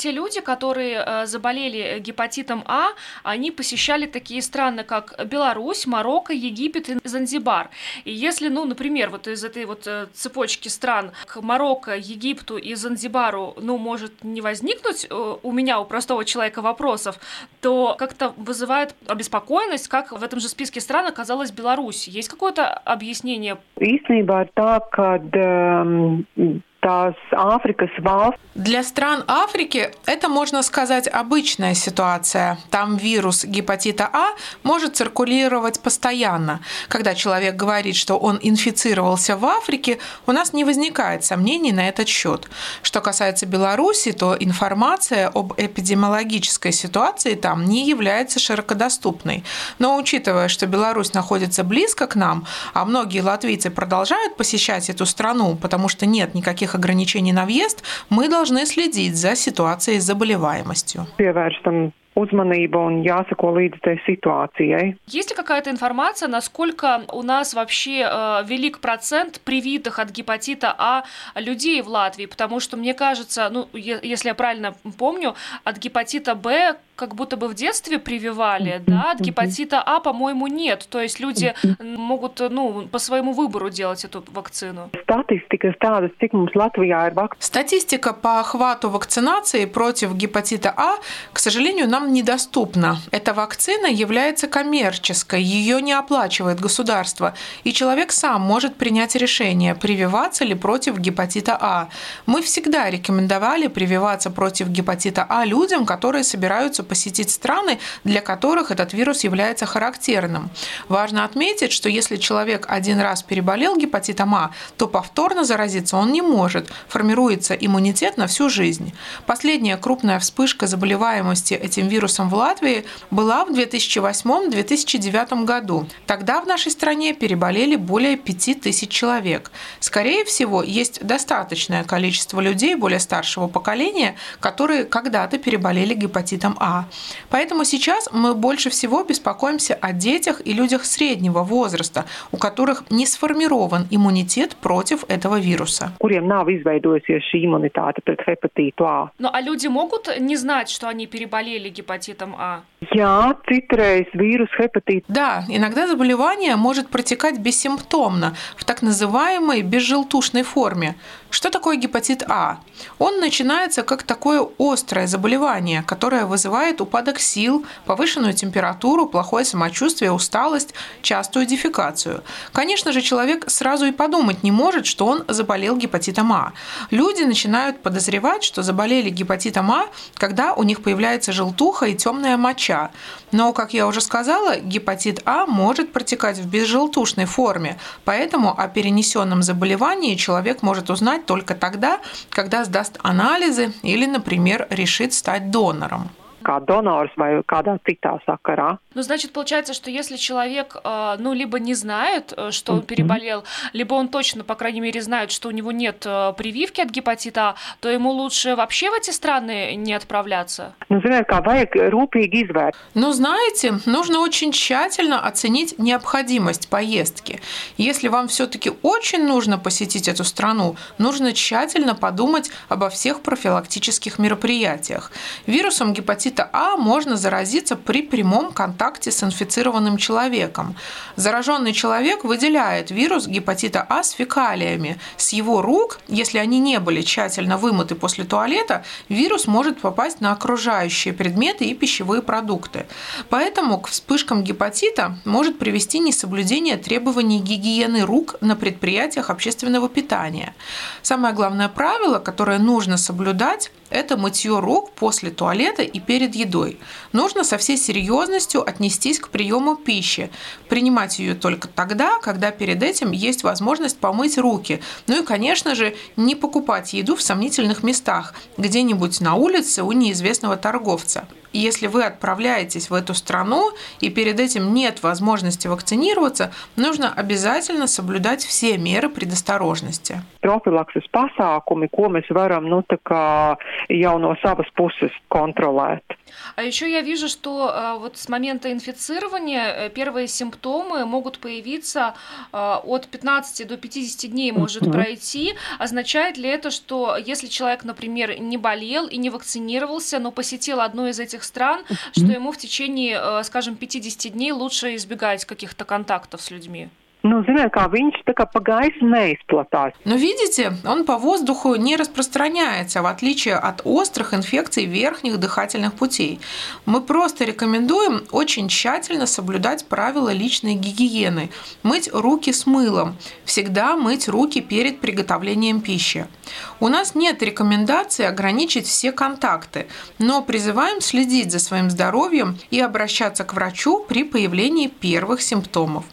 Те люди, которые э, заболели гепатитом А, они посещали такие страны, как Беларусь, Марокко, Египет и Занзибар. И если, ну, например, вот из этой вот э, цепочки стран к Марокко, Египту и Занзибару, ну, может не возникнуть э, у меня, у простого человека вопросов, то как-то вызывает обеспокоенность, как в этом же списке стран оказалась Беларусь. Есть какое-то объяснение? Īstenībā tā, kad tās Āfrikas valsts. Для стран Африки это, можно сказать, обычная ситуация. Там вирус гепатита А может циркулировать постоянно. Когда человек говорит, что он инфицировался в Африке, у нас не возникает сомнений на этот счет. Что касается Беларуси, то информация об эпидемиологической ситуации там не является широкодоступной. Но учитывая, что Беларусь находится близко к нам, а многие латвийцы продолжают посещать эту страну, потому что нет никаких никаких ограничений на въезд, мы должны следить за ситуацией с заболеваемостью. uzmanība un jāsako līdz этой ситуации. Есть ли какая-то информация, насколько у нас вообще э, велик процент привитых от гепатита А людей в Латвии? Потому что мне кажется, ну, если я правильно помню, от гепатита Б как будто бы в детстве прививали, да, от гепатита А, по-моему, нет. То есть люди могут, ну, по своему выбору делать эту вакцину. Статистика tāda, cik mums Latvijā ir Статистика по охвату вакцинации против гепатита А, к сожалению, нам недоступна. Эта вакцина является коммерческой, ее не оплачивает государство, и человек сам может принять решение, прививаться ли против гепатита А. Мы всегда рекомендовали прививаться против гепатита А людям, которые собираются посетить страны, для которых этот вирус является характерным. Важно отметить, что если человек один раз переболел гепатитом А, то повторно заразиться он не может, формируется иммунитет на всю жизнь. Последняя крупная вспышка заболеваемости этим вирусом в Латвии была в 2008-2009 году. Тогда в нашей стране переболели более 5000 человек. Скорее всего, есть достаточное количество людей более старшего поколения, которые когда-то переболели гепатитом А. Поэтому сейчас мы больше всего беспокоимся о детях и людях среднего возраста, у которых не сформирован иммунитет против этого вируса. Ну а люди могут не знать, что они переболели гепатитом А? Jā, citreiz вирус гепатит. Да, иногда заболевание может протекать бессимптомно, в так называемой безжелтушной форме. Что такое гепатит А? Он начинается как такое острое заболевание, которое вызывает упадок сил, повышенную температуру, плохое самочувствие, усталость, частую дефекацию. Конечно же, человек сразу и подумать не может, что он заболел гепатитом А. Люди начинают подозревать, что заболели гепатитом А, когда у них появляется желтуха и темная моча. Но, как я уже сказала, гепатит А может протекать в безжелтушной форме, поэтому о перенесенном заболевании человек может узнать только тогда, когда сдаст анализы или, например, решит стать донором kā donors vai kādā citā sakarā. Ну, значит, получается, что если человек, э, ну, либо не знает, э, что он переболел, либо он точно, по крайней мере, знает, что у него нет э, прививки от гепатита, то ему лучше вообще в эти страны не отправляться? Ну, знаете, Ну, знаете, нужно очень тщательно оценить необходимость поездки. Если вам все-таки очень нужно посетить эту страну, нужно тщательно подумать обо всех профилактических мероприятиях. Вирусом гепатита гепатита А можно заразиться при прямом контакте с инфицированным человеком. Зараженный человек выделяет вирус гепатита А с фекалиями. С его рук, если они не были тщательно вымыты после туалета, вирус может попасть на окружающие предметы и пищевые продукты. Поэтому к вспышкам гепатита может привести несоблюдение требований гигиены рук на предприятиях общественного питания. Самое главное правило, которое нужно соблюдать, это мытье рук после туалета и перед едой. Нужно со всей серьезностью отнестись к приему пищи, принимать ее только тогда, когда перед этим есть возможность помыть руки. Ну и, конечно же, не покупать еду в сомнительных местах, где-нибудь на улице у неизвестного торговца. Если вы отправляетесь в эту страну и перед этим нет возможности вакцинироваться, нужно обязательно соблюдать все меры предосторожности. Profilakses pasākumi, ko mēs varam, nu, tā kā jau no savas puses kontrolēt. А еще я вижу, что э, вот с момента инфицирования э, первые симптомы могут появиться э, от 15 до 50 дней может mm-hmm. пройти. Означает ли это, что если человек, например, не болел и не вакцинировался, но посетил одну из этих стран, mm-hmm. что ему в течение, скажем, 50 дней лучше избегать каких-то контактов с людьми? Ну, зināju, kā viņš tā kā pa gaisu neizplatās. Но видите, он по воздуху не распространяется, в отличие от острых инфекций верхних дыхательных путей. Мы просто рекомендуем очень тщательно соблюдать правила личной гигиены. Мыть руки с мылом. Всегда мыть руки перед приготовлением пищи. У нас нет рекомендации ограничить все контакты, но призываем следить за своим здоровьем и обращаться к врачу при появлении первых симптомов.